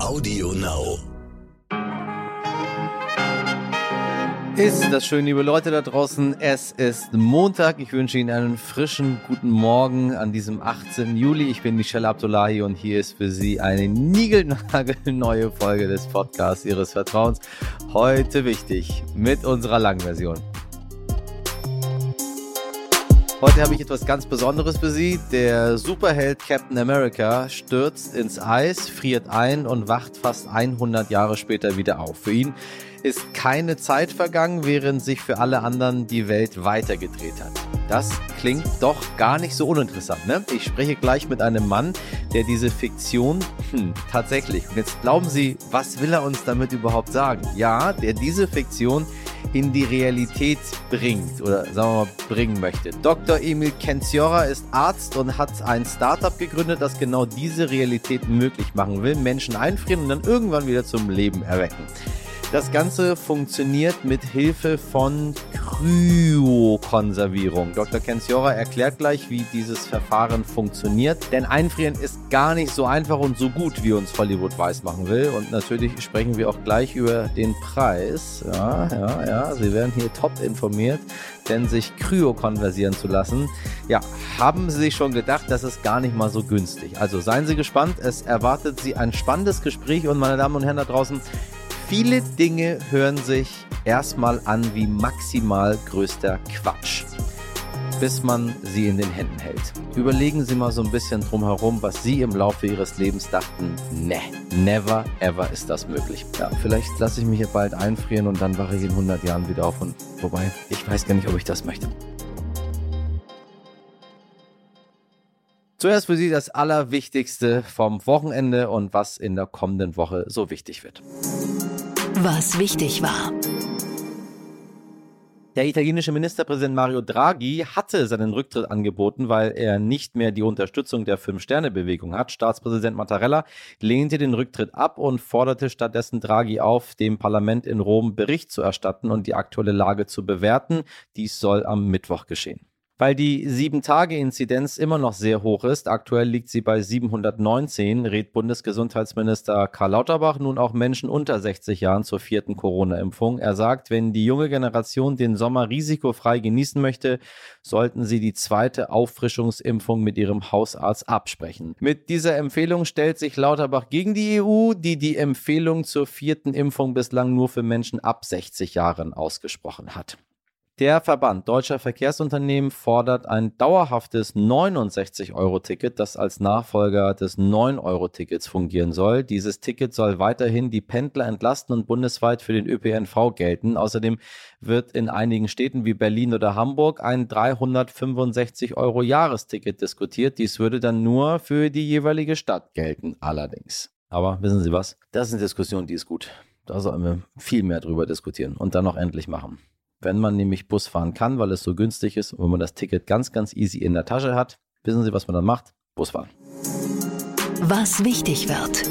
Audio Now. Ist das schön, liebe Leute da draußen. Es ist Montag. Ich wünsche Ihnen einen frischen guten Morgen an diesem 18. Juli. Ich bin Michelle Abdullahi und hier ist für Sie eine niegelnagelneue Folge des Podcasts Ihres Vertrauens. Heute wichtig mit unserer Langversion. Heute habe ich etwas ganz Besonderes für Sie. Der Superheld Captain America stürzt ins Eis, friert ein und wacht fast 100 Jahre später wieder auf. Für ihn ist keine Zeit vergangen, während sich für alle anderen die Welt weitergedreht hat. Das klingt doch gar nicht so uninteressant, ne? Ich spreche gleich mit einem Mann, der diese Fiktion hm, tatsächlich, und jetzt glauben Sie, was will er uns damit überhaupt sagen? Ja, der diese Fiktion in die Realität bringt oder sagen wir mal bringen möchte. Dr. Emil Kenziora ist Arzt und hat ein Startup gegründet, das genau diese Realität möglich machen will. Menschen einfrieren und dann irgendwann wieder zum Leben erwecken. Das Ganze funktioniert mit Hilfe von Kryokonservierung. Dr. Kenziora erklärt gleich, wie dieses Verfahren funktioniert. Denn Einfrieren ist gar nicht so einfach und so gut, wie uns Hollywood weiß machen will. Und natürlich sprechen wir auch gleich über den Preis. Ja, ja, ja, Sie werden hier top informiert. Denn sich kryokonversieren zu lassen, ja, haben Sie sich schon gedacht, das ist gar nicht mal so günstig. Also seien Sie gespannt. Es erwartet Sie ein spannendes Gespräch. Und meine Damen und Herren da draußen, Viele Dinge hören sich erstmal an wie maximal größter Quatsch, bis man sie in den Händen hält. Überlegen Sie mal so ein bisschen drumherum, was Sie im Laufe Ihres Lebens dachten, ne, never ever ist das möglich. Ja, vielleicht lasse ich mich hier bald einfrieren und dann wache ich in 100 Jahren wieder auf und wobei, ich weiß gar nicht, ob ich das möchte. Zuerst für Sie das Allerwichtigste vom Wochenende und was in der kommenden Woche so wichtig wird was wichtig war. Der italienische Ministerpräsident Mario Draghi hatte seinen Rücktritt angeboten, weil er nicht mehr die Unterstützung der Fünf-Sterne-Bewegung hat. Staatspräsident Mattarella lehnte den Rücktritt ab und forderte stattdessen Draghi auf, dem Parlament in Rom Bericht zu erstatten und die aktuelle Lage zu bewerten. Dies soll am Mittwoch geschehen. Weil die 7-Tage-Inzidenz immer noch sehr hoch ist, aktuell liegt sie bei 719, rät Bundesgesundheitsminister Karl Lauterbach nun auch Menschen unter 60 Jahren zur vierten Corona-Impfung. Er sagt, wenn die junge Generation den Sommer risikofrei genießen möchte, sollten sie die zweite Auffrischungsimpfung mit ihrem Hausarzt absprechen. Mit dieser Empfehlung stellt sich Lauterbach gegen die EU, die die Empfehlung zur vierten Impfung bislang nur für Menschen ab 60 Jahren ausgesprochen hat. Der Verband Deutscher Verkehrsunternehmen fordert ein dauerhaftes 69-Euro-Ticket, das als Nachfolger des 9-Euro-Tickets fungieren soll. Dieses Ticket soll weiterhin die Pendler entlasten und bundesweit für den ÖPNV gelten. Außerdem wird in einigen Städten wie Berlin oder Hamburg ein 365 Euro Jahresticket diskutiert. Dies würde dann nur für die jeweilige Stadt gelten, allerdings. Aber wissen Sie was? Das ist eine Diskussion, die ist gut. Da sollen wir viel mehr drüber diskutieren und dann noch endlich machen. Wenn man nämlich Bus fahren kann, weil es so günstig ist und wenn man das Ticket ganz, ganz easy in der Tasche hat, wissen Sie, was man dann macht? Bus fahren. Was wichtig wird.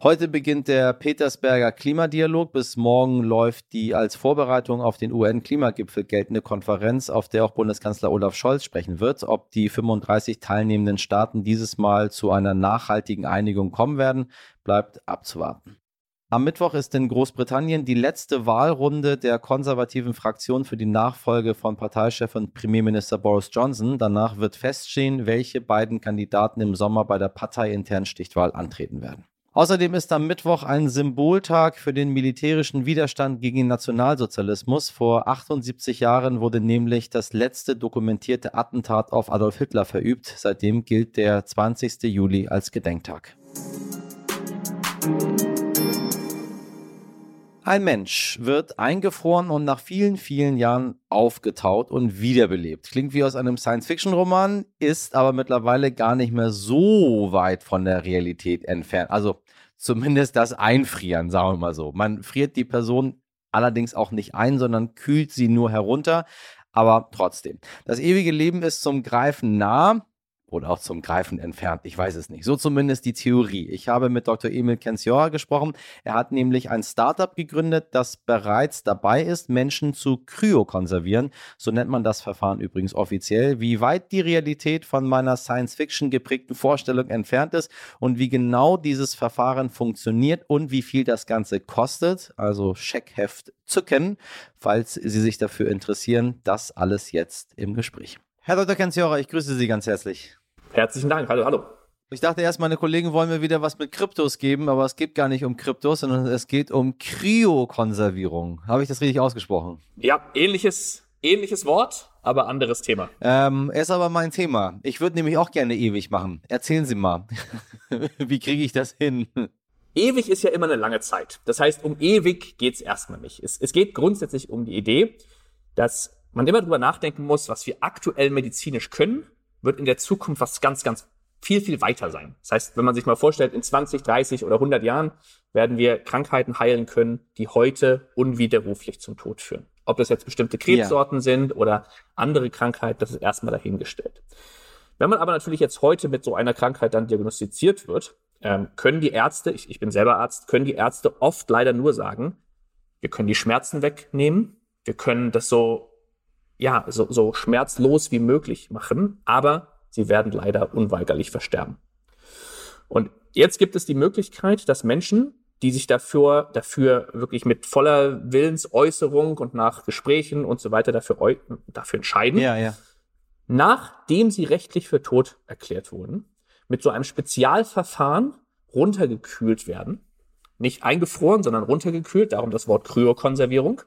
Heute beginnt der Petersberger Klimadialog. Bis morgen läuft die als Vorbereitung auf den UN-Klimagipfel geltende Konferenz, auf der auch Bundeskanzler Olaf Scholz sprechen wird. Ob die 35 teilnehmenden Staaten dieses Mal zu einer nachhaltigen Einigung kommen werden, bleibt abzuwarten. Am Mittwoch ist in Großbritannien die letzte Wahlrunde der konservativen Fraktion für die Nachfolge von Parteichef und Premierminister Boris Johnson. Danach wird feststehen, welche beiden Kandidaten im Sommer bei der parteiinternen Stichwahl antreten werden. Außerdem ist am Mittwoch ein Symboltag für den militärischen Widerstand gegen den Nationalsozialismus. Vor 78 Jahren wurde nämlich das letzte dokumentierte Attentat auf Adolf Hitler verübt. Seitdem gilt der 20. Juli als Gedenktag. Ein Mensch wird eingefroren und nach vielen, vielen Jahren aufgetaut und wiederbelebt. Klingt wie aus einem Science-Fiction-Roman, ist aber mittlerweile gar nicht mehr so weit von der Realität entfernt. Also zumindest das Einfrieren, sagen wir mal so. Man friert die Person allerdings auch nicht ein, sondern kühlt sie nur herunter. Aber trotzdem, das ewige Leben ist zum Greifen nah oder auch zum Greifen entfernt. Ich weiß es nicht. So zumindest die Theorie. Ich habe mit Dr. Emil Kensiora gesprochen. Er hat nämlich ein Startup gegründet, das bereits dabei ist, Menschen zu kryokonservieren. So nennt man das Verfahren übrigens offiziell. Wie weit die Realität von meiner Science-Fiction geprägten Vorstellung entfernt ist und wie genau dieses Verfahren funktioniert und wie viel das Ganze kostet, also Scheckheft zücken, falls Sie sich dafür interessieren. Das alles jetzt im Gespräch. Herr Dr. Kenziora, ich grüße Sie ganz herzlich. Herzlichen Dank. Hallo, hallo. Ich dachte erst, meine Kollegen wollen mir wieder was mit Kryptos geben, aber es geht gar nicht um Kryptos, sondern es geht um Kryokonservierung. Habe ich das richtig ausgesprochen? Ja, ähnliches, ähnliches Wort, aber anderes Thema. Ähm, ist aber mein Thema. Ich würde nämlich auch gerne ewig machen. Erzählen Sie mal. Wie kriege ich das hin? Ewig ist ja immer eine lange Zeit. Das heißt, um ewig geht es erstmal nicht. Es, es geht grundsätzlich um die Idee, dass man immer drüber nachdenken muss, was wir aktuell medizinisch können wird in der Zukunft was ganz, ganz viel, viel weiter sein. Das heißt, wenn man sich mal vorstellt, in 20, 30 oder 100 Jahren werden wir Krankheiten heilen können, die heute unwiderruflich zum Tod führen. Ob das jetzt bestimmte Krebssorten ja. sind oder andere Krankheiten, das ist erstmal dahingestellt. Wenn man aber natürlich jetzt heute mit so einer Krankheit dann diagnostiziert wird, ähm, können die Ärzte, ich, ich bin selber Arzt, können die Ärzte oft leider nur sagen, wir können die Schmerzen wegnehmen, wir können das so ja, so, so schmerzlos wie möglich machen, aber sie werden leider unweigerlich versterben. Und jetzt gibt es die Möglichkeit, dass Menschen, die sich dafür, dafür wirklich mit voller Willensäußerung und nach Gesprächen und so weiter dafür, dafür entscheiden, ja, ja. nachdem sie rechtlich für tot erklärt wurden, mit so einem Spezialverfahren runtergekühlt werden. Nicht eingefroren, sondern runtergekühlt, darum das Wort Kryokonservierung,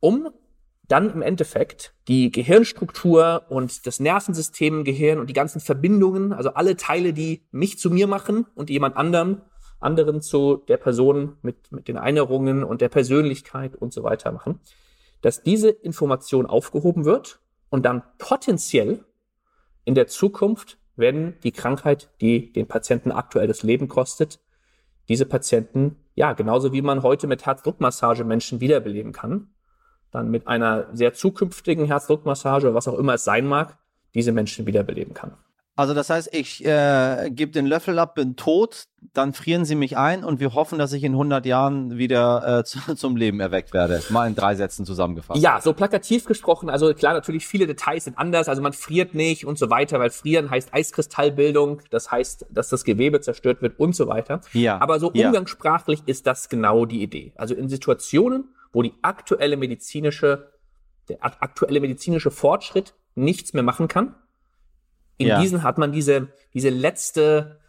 um dann im Endeffekt die Gehirnstruktur und das Nervensystem im Gehirn und die ganzen Verbindungen, also alle Teile, die mich zu mir machen und jemand anderem, anderen zu der Person mit, mit den Erinnerungen und der Persönlichkeit und so weiter machen, dass diese Information aufgehoben wird und dann potenziell in der Zukunft, wenn die Krankheit, die den Patienten aktuell das Leben kostet, diese Patienten, ja, genauso wie man heute mit Herzdruckmassage Menschen wiederbeleben kann, dann mit einer sehr zukünftigen Herzdruckmassage, was auch immer es sein mag, diese Menschen wiederbeleben kann. Also das heißt, ich äh, gebe den Löffel ab, bin tot, dann frieren sie mich ein und wir hoffen, dass ich in 100 Jahren wieder äh, zu, zum Leben erweckt werde. Mal in drei Sätzen zusammengefasst. Ja, so plakativ gesprochen. Also klar, natürlich viele Details sind anders. Also man friert nicht und so weiter, weil frieren heißt Eiskristallbildung. Das heißt, dass das Gewebe zerstört wird und so weiter. Ja. Aber so ja. umgangssprachlich ist das genau die Idee. Also in Situationen, wo die aktuelle medizinische, der aktuelle medizinische Fortschritt nichts mehr machen kann. In ja. diesen hat man diese, diese letzte,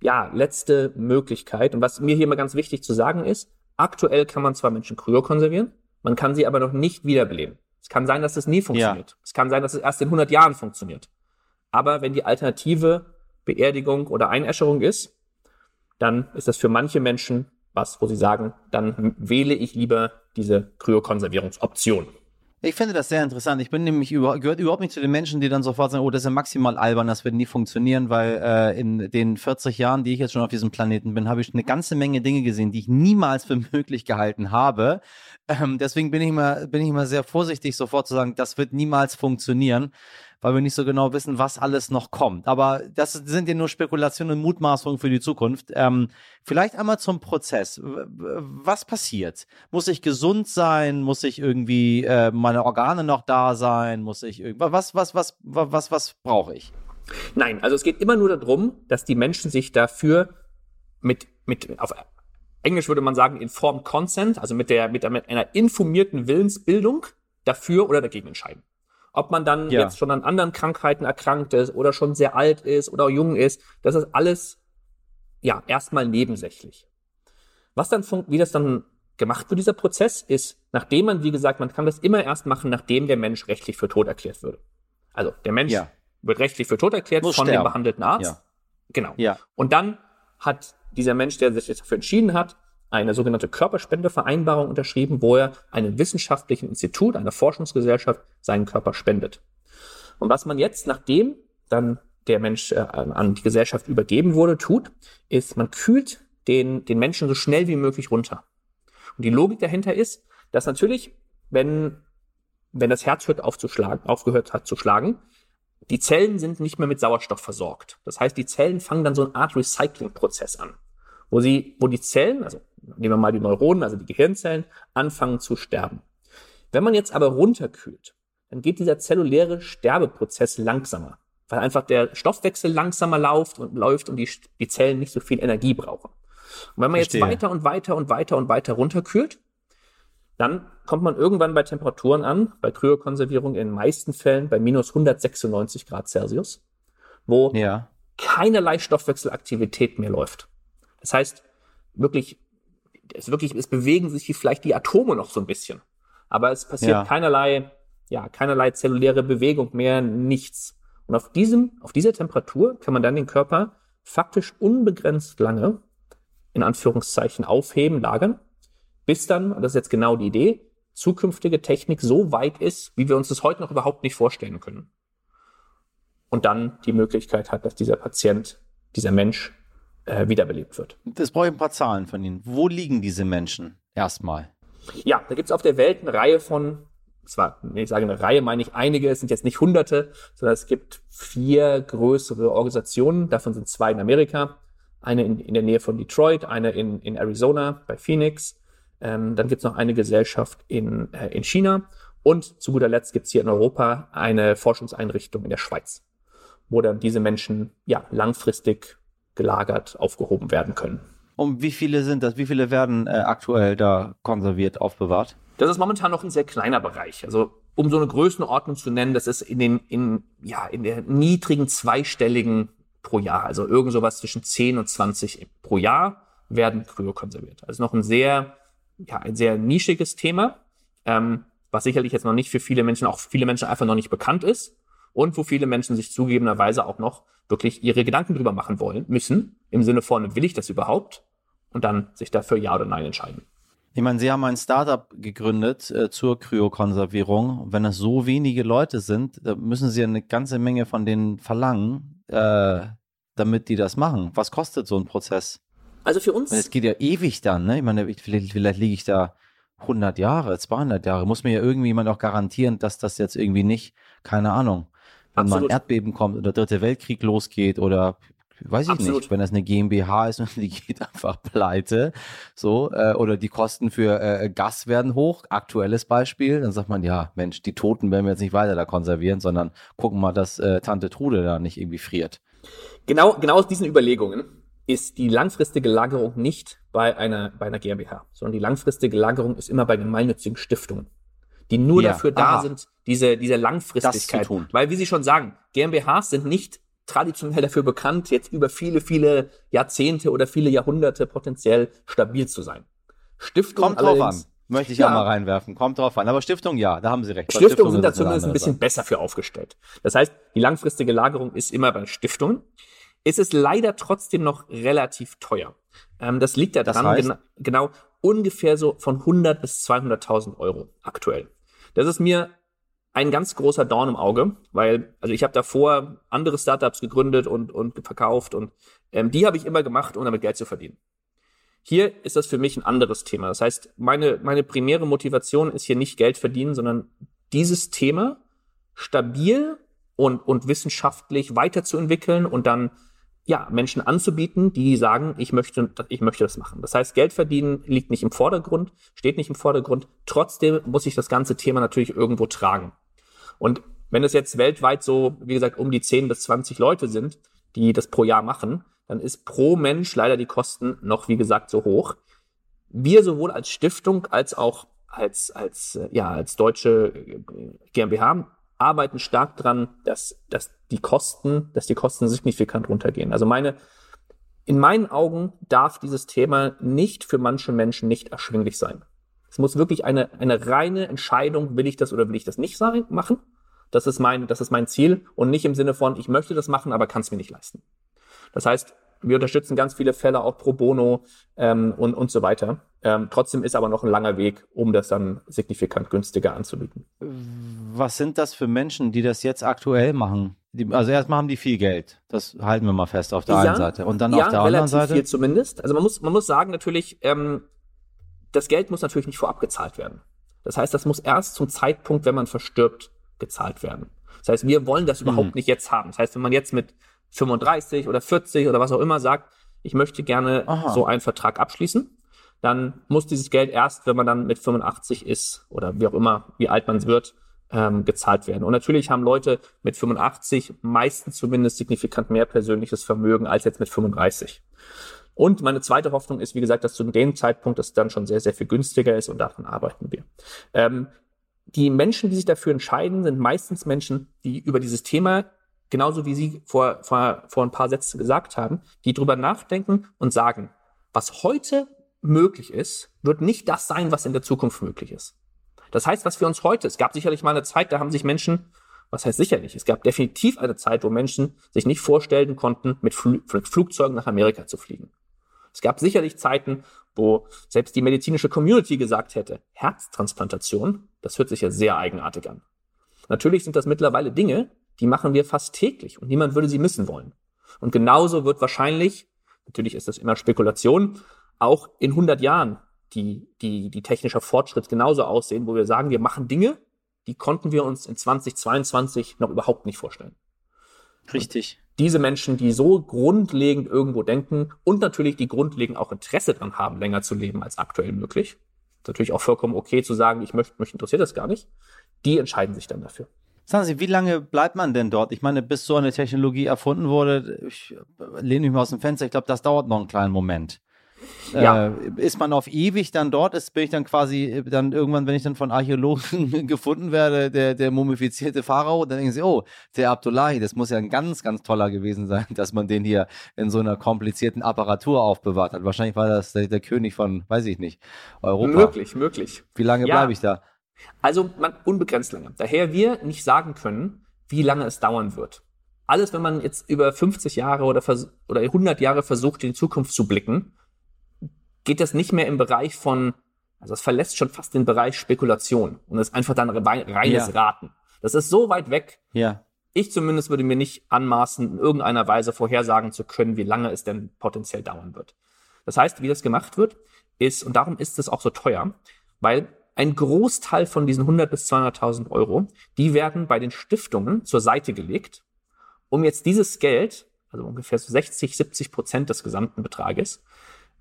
ja, letzte Möglichkeit. Und was mir hier mal ganz wichtig zu sagen ist, aktuell kann man zwar Menschen kryokonservieren, man kann sie aber noch nicht wiederbeleben. Es kann sein, dass das nie funktioniert. Ja. Es kann sein, dass es erst in 100 Jahren funktioniert. Aber wenn die Alternative Beerdigung oder Einäscherung ist, dann ist das für manche Menschen was, wo sie sagen, dann wähle ich lieber diese Kryokonservierungsoption. Ich finde das sehr interessant. Ich bin nämlich über, gehört überhaupt nicht zu den Menschen, die dann sofort sagen, oh, das ist ja maximal albern, das wird nie funktionieren, weil äh, in den 40 Jahren, die ich jetzt schon auf diesem Planeten bin, habe ich eine ganze Menge Dinge gesehen, die ich niemals für möglich gehalten habe. Ähm, deswegen bin ich immer, bin ich immer sehr vorsichtig, sofort zu sagen, das wird niemals funktionieren weil wir nicht so genau wissen, was alles noch kommt. Aber das sind ja nur Spekulationen und Mutmaßungen für die Zukunft. Ähm, vielleicht einmal zum Prozess. Was passiert? Muss ich gesund sein? Muss ich irgendwie äh, meine Organe noch da sein? Muss ich irgendwas? Was, was, was, was, was, was brauche ich? Nein, also es geht immer nur darum, dass die Menschen sich dafür mit, mit auf Englisch würde man sagen, informed consent, also mit der, mit, der, mit einer informierten Willensbildung dafür oder dagegen entscheiden. Ob man dann ja. jetzt schon an anderen Krankheiten erkrankt ist oder schon sehr alt ist oder jung ist, das ist alles ja erstmal nebensächlich. Was dann wie das dann gemacht wird, dieser Prozess, ist, nachdem man, wie gesagt, man kann das immer erst machen, nachdem der Mensch rechtlich für tot erklärt würde. Also der Mensch ja. wird rechtlich für tot erklärt Muss von sterben. dem behandelten Arzt. Ja. Genau. Ja. Und dann hat dieser Mensch, der sich jetzt dafür entschieden hat, eine sogenannte Körperspendevereinbarung unterschrieben, wo er einem wissenschaftlichen Institut, einer Forschungsgesellschaft seinen Körper spendet. Und was man jetzt, nachdem dann der Mensch äh, an die Gesellschaft übergeben wurde, tut, ist, man kühlt den, den Menschen so schnell wie möglich runter. Und die Logik dahinter ist, dass natürlich, wenn, wenn das Herz hört aufzuschlagen, aufgehört hat zu schlagen, die Zellen sind nicht mehr mit Sauerstoff versorgt. Das heißt, die Zellen fangen dann so eine Art Recycling-Prozess an, wo sie, wo die Zellen, also nehmen wir mal die Neuronen, also die Gehirnzellen, anfangen zu sterben. Wenn man jetzt aber runterkühlt, dann geht dieser zelluläre Sterbeprozess langsamer, weil einfach der Stoffwechsel langsamer läuft und läuft und die, die Zellen nicht so viel Energie brauchen. Und wenn man Verstehe. jetzt weiter und weiter und weiter und weiter runterkühlt, dann kommt man irgendwann bei Temperaturen an, bei Kryokonservierung in den meisten Fällen bei minus 196 Grad Celsius, wo ja. keinerlei Stoffwechselaktivität mehr läuft. Das heißt, wirklich, es wirklich, es bewegen sich vielleicht die Atome noch so ein bisschen. Aber es passiert ja. keinerlei, ja, keinerlei zelluläre Bewegung mehr, nichts. Und auf diesem, auf dieser Temperatur kann man dann den Körper faktisch unbegrenzt lange, in Anführungszeichen, aufheben, lagern bis dann, und das ist jetzt genau die Idee, zukünftige Technik so weit ist, wie wir uns das heute noch überhaupt nicht vorstellen können. Und dann die Möglichkeit hat, dass dieser Patient, dieser Mensch äh, wiederbelebt wird. Das brauche ich ein paar Zahlen von Ihnen. Wo liegen diese Menschen erstmal? Ja, da gibt es auf der Welt eine Reihe von, zwar, wenn ich sage eine Reihe, meine ich einige, es sind jetzt nicht hunderte, sondern es gibt vier größere Organisationen, davon sind zwei in Amerika, eine in, in der Nähe von Detroit, eine in, in Arizona bei Phoenix, ähm, dann gibt es noch eine Gesellschaft in, äh, in China und zu guter Letzt gibt es hier in Europa eine Forschungseinrichtung in der Schweiz, wo dann diese Menschen ja langfristig gelagert aufgehoben werden können. Und wie viele sind das? Wie viele werden äh, aktuell da konserviert, aufbewahrt? Das ist momentan noch ein sehr kleiner Bereich. Also um so eine Größenordnung zu nennen, das ist in den in ja in der niedrigen zweistelligen pro Jahr, also irgend sowas zwischen 10 und 20 pro Jahr werden kryokonserviert. Also noch ein sehr ja, ein sehr nischiges Thema, ähm, was sicherlich jetzt noch nicht für viele Menschen, auch viele Menschen einfach noch nicht bekannt ist und wo viele Menschen sich zugegebenerweise auch noch wirklich ihre Gedanken drüber machen wollen, müssen, im Sinne von, will ich das überhaupt? Und dann sich dafür Ja oder Nein entscheiden. Ich meine, Sie haben ein Startup gegründet äh, zur Kryokonservierung. Wenn es so wenige Leute sind, müssen Sie eine ganze Menge von denen verlangen, äh, damit die das machen. Was kostet so ein Prozess? Also für uns. Es geht ja ewig dann, ne? Ich meine, vielleicht, vielleicht liege ich da 100 Jahre, 200 Jahre. Muss mir ja irgendwie jemand auch garantieren, dass das jetzt irgendwie nicht, keine Ahnung, wenn mal ein Erdbeben kommt oder der dritte Weltkrieg losgeht oder weiß ich Absolut. nicht, wenn das eine GmbH ist und die geht einfach pleite, so, äh, oder die Kosten für äh, Gas werden hoch, aktuelles Beispiel, dann sagt man, ja, Mensch, die Toten werden wir jetzt nicht weiter da konservieren, sondern gucken mal, dass äh, Tante Trude da nicht irgendwie friert. Genau, genau aus diesen Überlegungen ist die langfristige Lagerung nicht bei einer, bei einer GmbH, sondern die langfristige Lagerung ist immer bei gemeinnützigen Stiftungen, die nur ja, dafür da aha. sind, diese, diese Langfristigkeit. Weil, wie Sie schon sagen, GmbHs sind nicht traditionell dafür bekannt, jetzt über viele, viele Jahrzehnte oder viele Jahrhunderte potenziell stabil zu sein. Stiftungen Kommt drauf an. Möchte ich ja. auch mal reinwerfen. Kommt drauf an. Aber Stiftung, ja, da haben Sie recht. Stiftungen, Stiftungen sind da zumindest ein bisschen besser für aufgestellt. Das heißt, die langfristige Lagerung ist immer bei Stiftungen ist es leider trotzdem noch relativ teuer. Ähm, das liegt daran, das heißt? gena genau ungefähr so von 100 bis 200.000 Euro aktuell. Das ist mir ein ganz großer Dorn im Auge, weil also ich habe davor andere Startups gegründet und und verkauft und ähm, die habe ich immer gemacht, um damit Geld zu verdienen. Hier ist das für mich ein anderes Thema. Das heißt, meine meine primäre Motivation ist hier nicht Geld verdienen, sondern dieses Thema stabil und und wissenschaftlich weiterzuentwickeln und dann ja, Menschen anzubieten, die sagen, ich möchte, ich möchte das machen. Das heißt, Geld verdienen liegt nicht im Vordergrund, steht nicht im Vordergrund. Trotzdem muss ich das ganze Thema natürlich irgendwo tragen. Und wenn es jetzt weltweit so, wie gesagt, um die 10 bis 20 Leute sind, die das pro Jahr machen, dann ist pro Mensch leider die Kosten noch, wie gesagt, so hoch. Wir sowohl als Stiftung als auch als, als, ja, als deutsche GmbH arbeiten stark dran, dass, dass die Kosten, dass die Kosten signifikant runtergehen. Also meine, in meinen Augen darf dieses Thema nicht für manche Menschen nicht erschwinglich sein. Es muss wirklich eine, eine reine Entscheidung, will ich das oder will ich das nicht sein, machen. Das ist mein, das ist mein Ziel und nicht im Sinne von, ich möchte das machen, aber kann es mir nicht leisten. Das heißt, wir unterstützen ganz viele Fälle auch pro bono ähm, und, und so weiter. Ähm, trotzdem ist aber noch ein langer Weg, um das dann signifikant günstiger anzubieten. Was sind das für Menschen, die das jetzt aktuell machen? Die, also erstmal haben die viel Geld. Das halten wir mal fest auf der ja, einen Seite. Und dann ja, auf der anderen Seite. viel zumindest. Also man muss, man muss sagen natürlich, ähm, das Geld muss natürlich nicht vorab gezahlt werden. Das heißt, das muss erst zum Zeitpunkt, wenn man verstirbt, gezahlt werden. Das heißt, wir wollen das überhaupt Mhm. nicht jetzt haben. Das heißt, wenn man jetzt mit 35 oder 40 oder was auch immer sagt, ich möchte gerne Aha. so einen Vertrag abschließen, dann muss dieses Geld erst, wenn man dann mit 85 ist oder wie auch immer, wie alt man wird, ähm, gezahlt werden. Und natürlich haben Leute mit 85 meistens zumindest signifikant mehr persönliches Vermögen als jetzt mit 35. Und meine zweite Hoffnung ist, wie gesagt, dass zu dem Zeitpunkt es dann schon sehr, sehr viel günstiger ist und daran arbeiten wir. Ähm, die Menschen, die sich dafür entscheiden, sind meistens Menschen, die über dieses Thema, genauso wie Sie vor, vor, vor ein paar Sätzen gesagt haben, die drüber nachdenken und sagen, was heute möglich ist, wird nicht das sein, was in der Zukunft möglich ist. Das heißt, was wir uns heute, es gab sicherlich mal eine Zeit, da haben sich Menschen, was heißt sicherlich, es gab definitiv eine Zeit, wo Menschen sich nicht vorstellen konnten, mit, Fl mit Flugzeugen nach Amerika zu fliegen. Es gab sicherlich Zeiten, wo selbst die medizinische Community gesagt hätte, Herztransplantation, das hört sich ja sehr eigenartig an. Natürlich sind das mittlerweile Dinge, die machen wir fast täglich und niemand würde sie missen wollen. Und genauso wird wahrscheinlich, natürlich ist das immer Spekulation, auch in 100 Jahren die, die, die technischer Fortschritt genauso aussehen, wo wir sagen, wir machen Dinge, die konnten wir uns in 2022 noch überhaupt nicht vorstellen. Richtig. Diese Menschen, die so grundlegend irgendwo denken und natürlich die grundlegend auch Interesse dran haben, länger zu leben als aktuell möglich, ist natürlich auch vollkommen okay zu sagen, ich möchte, mich interessiert das gar nicht, die entscheiden sich dann dafür. Sagen Sie, wie lange bleibt man denn dort? Ich meine, bis so eine Technologie erfunden wurde, ich lehne mich mal aus dem Fenster, ich glaube, das dauert noch einen kleinen Moment. Ja. Äh, ist man auf ewig dann dort? Ist, bin ich dann quasi dann irgendwann, wenn ich dann von Archäologen gefunden werde, der, der mumifizierte Pharao, dann denken sie, oh, der Abdullahi, das muss ja ein ganz, ganz toller gewesen sein, dass man den hier in so einer komplizierten Apparatur aufbewahrt hat. Wahrscheinlich war das der, der König von, weiß ich nicht, Europa. Möglich, möglich. Wie lange Ja. bleibe ich da? Also man, unbegrenzt lange. Daher wir nicht sagen können, wie lange es dauern wird. Alles, wenn man jetzt über 50 Jahre oder, oder 100 Jahre versucht, in die Zukunft zu blicken, geht das nicht mehr im Bereich von, also es verlässt schon fast den Bereich Spekulation und ist einfach dann rei- reines Ja. Raten. Das ist so weit weg. Ja. Ich zumindest würde mir nicht anmaßen, in irgendeiner Weise vorhersagen zu können, wie lange es denn potenziell dauern wird. Das heißt, wie das gemacht wird, ist, und darum ist es auch so teuer, weil ein Großteil von diesen 100 bis 200.000 Euro, die werden bei den Stiftungen zur Seite gelegt, um jetzt dieses Geld, also ungefähr so 60, 70 Prozent des gesamten Betrages,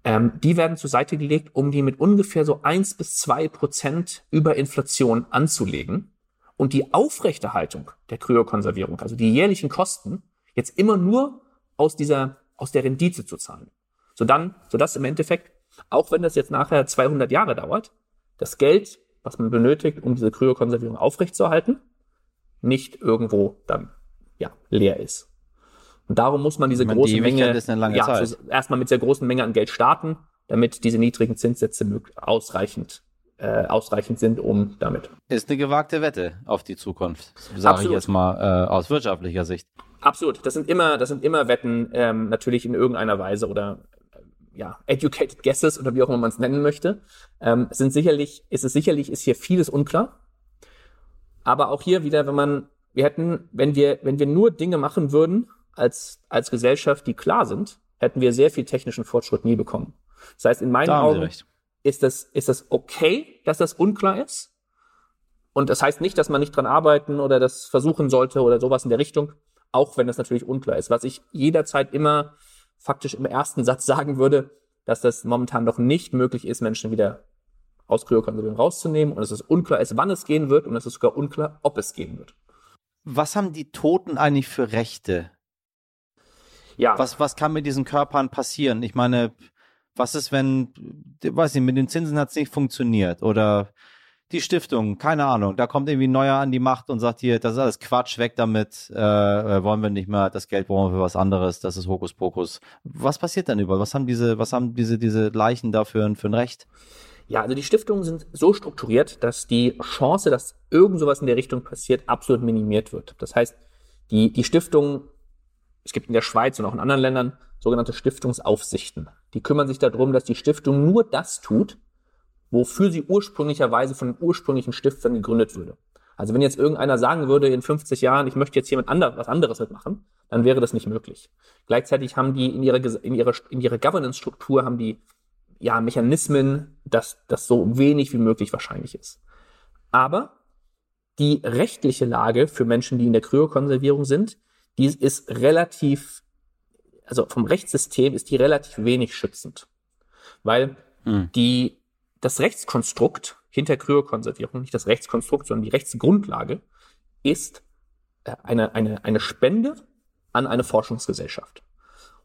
ähm, die werden zur Seite gelegt, um die mit ungefähr so 1 bis 2 Prozent über Inflation anzulegen und die Aufrechterhaltung der Kryokonservierung, also die jährlichen Kosten, jetzt immer nur aus dieser, aus der Rendite zu zahlen. So dann, sodass im Endeffekt, auch wenn das jetzt nachher 200 Jahre dauert, das Geld, was man benötigt, um diese Kryokonservierung aufrechtzuerhalten, nicht irgendwo dann, ja, leer ist. Und darum muss man diese meine, große die Menge, ja, Zeit. so erstmal mit der großen Menge an Geld starten, damit diese niedrigen Zinssätze ausreichend, äh, ausreichend sind, um damit Ist eine gewagte Wette auf die Zukunft, sage ich jetzt mal äh, aus wirtschaftlicher Sicht. Absolut. Das sind immer, das sind immer Wetten, ähm, natürlich in irgendeiner Weise oder ja, educated guesses oder wie auch immer man es nennen möchte. Ähm, sind sicherlich, ist es sicherlich, ist hier vieles unklar. Aber auch hier wieder, wenn man, wir hätten, wenn wir, wenn wir nur Dinge machen würden als, als Gesellschaft, die klar sind, hätten wir sehr viel technischen Fortschritt nie bekommen. Das heißt, in meinen Augen ist das, ist das okay, dass das unklar ist. Und das heißt nicht, dass man nicht dran arbeiten oder das versuchen sollte oder sowas in der Richtung, auch wenn das natürlich unklar ist. Was ich jederzeit immer faktisch im ersten Satz sagen würde, dass das momentan noch nicht möglich ist, Menschen wieder aus Kryokonservierung rauszunehmen und dass es unklar ist, wann es gehen wird und es ist sogar unklar, ob es gehen wird. Was haben die Toten eigentlich für Rechte? Ja, Was, was kann mit diesen Körpern passieren? Ich meine, was ist, wenn, ich weiß nicht, mit den Zinsen hat es nicht funktioniert oder die Stiftung, keine Ahnung, da kommt irgendwie ein Neuer an die Macht und sagt hier, das ist alles Quatsch, weg damit, äh, äh, wollen wir nicht mehr, das Geld brauchen wir für was anderes, das ist Hokuspokus. Was passiert dann über? Was haben diese, was haben diese, diese Leichen dafür für ein Recht? Ja, also die Stiftungen sind so strukturiert, dass die Chance, dass irgend sowas in der Richtung passiert, absolut minimiert wird. Das heißt, die, die Stiftungen, es gibt in der Schweiz und auch in anderen Ländern sogenannte Stiftungsaufsichten. Die kümmern sich darum, dass die Stiftung nur das tut, wofür sie ursprünglicherweise von den ursprünglichen Stiftern gegründet würde. Also wenn jetzt irgendeiner sagen würde in 50 Jahren, ich möchte jetzt hier mit ander, was anderes mitmachen, dann wäre das nicht möglich. Gleichzeitig haben die in ihrer, in ihrer, in ihrer Governance-Struktur haben die ja, Mechanismen, dass das so wenig wie möglich wahrscheinlich ist. Aber Die rechtliche Lage für Menschen, die in der Kryokonservierung sind, die ist relativ, also vom Rechtssystem ist die relativ wenig schützend. Weil Hm. die, das Rechtskonstrukt hinter Kryokonservierung, nicht das Rechtskonstrukt, sondern die Rechtsgrundlage, ist äh, eine, eine, eine Spende an eine Forschungsgesellschaft.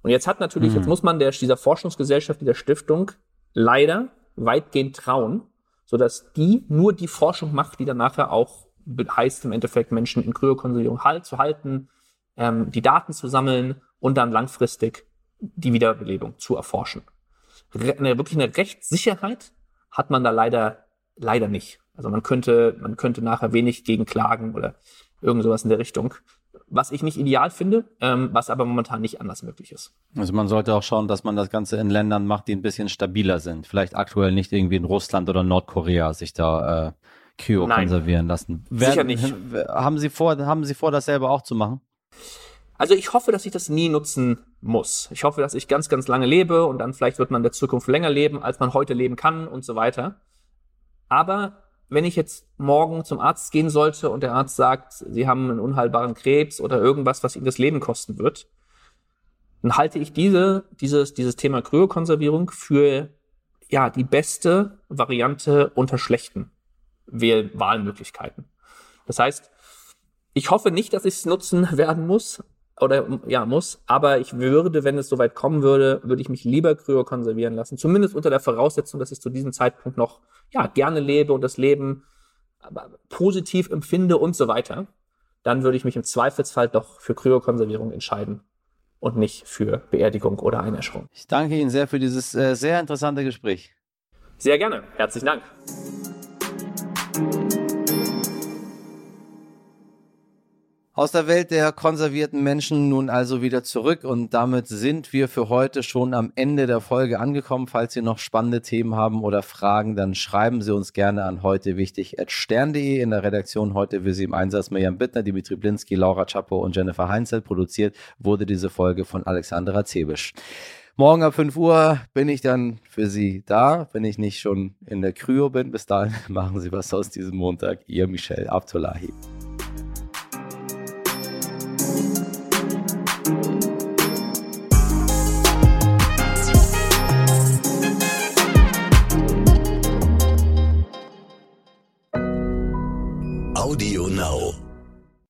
Und jetzt hat natürlich, Mhm. jetzt muss man der, dieser Forschungsgesellschaft, dieser Stiftung leider weitgehend trauen, sodass die nur die Forschung macht, die dann nachher auch heißt im Endeffekt Menschen in Kryokonservierung halt, zu halten, ähm, die Daten zu sammeln und dann langfristig die Wiederbelebung zu erforschen. Re eine, wirklich eine Rechtssicherheit hat man da leider, leider nicht. Also man könnte, man könnte nachher wenig gegen klagen oder irgend sowas in der Richtung. Was ich nicht ideal finde, ähm, was aber momentan nicht anders möglich ist. Also man sollte auch schauen, dass man das Ganze in Ländern macht, die ein bisschen stabiler sind. Vielleicht aktuell nicht irgendwie in Russland oder Nordkorea sich da äh, Kryo Nein. konservieren lassen. Sicher nicht. Haben Sie vor, haben Sie vor, das selber auch zu machen? Also ich hoffe, dass ich das nie nutzen muss. Ich hoffe, dass ich ganz, ganz lange lebe und dann vielleicht wird man in der Zukunft länger leben, als man heute leben kann und so weiter. Aber wenn ich jetzt morgen zum Arzt gehen sollte und der Arzt sagt, Sie haben einen unheilbaren Krebs oder irgendwas, was Ihnen das Leben kosten wird, dann halte ich diese, dieses, dieses Thema Kryokonservierung für ja die beste Variante unter schlechten Wahlmöglichkeiten. Das heißt, ich hoffe nicht, dass ich es nutzen werden muss oder ja muss, aber ich würde, wenn es soweit kommen würde, würde ich mich lieber kryokonservieren lassen. Zumindest unter der Voraussetzung, dass ich zu diesem Zeitpunkt noch ja gerne lebe und das Leben positiv empfinde und so weiter. Dann würde ich mich im Zweifelsfall doch für Kryokonservierung entscheiden und nicht für Beerdigung oder Einäscherung. Ich danke Ihnen sehr für dieses äh, sehr interessante Gespräch. Sehr gerne. Herzlichen Dank. Aus der Welt der konservierten Menschen nun also wieder zurück und damit sind wir für heute schon am Ende der Folge angekommen. Falls Sie noch spannende Themen haben oder Fragen, dann schreiben Sie uns gerne an heute stern.de. In der Redaktion heute für Sie im Einsatz Mirjam Bittner, Dimitri Blinski, Laura Czapo und Jennifer Heinzel. Produziert wurde diese Folge von Alexandra Zebisch. Morgen ab 5 Uhr bin ich dann für Sie da, wenn ich nicht schon in der Kryo bin. Bis dahin machen Sie was aus diesem Montag. Ihr Michel Abdullahi. Now.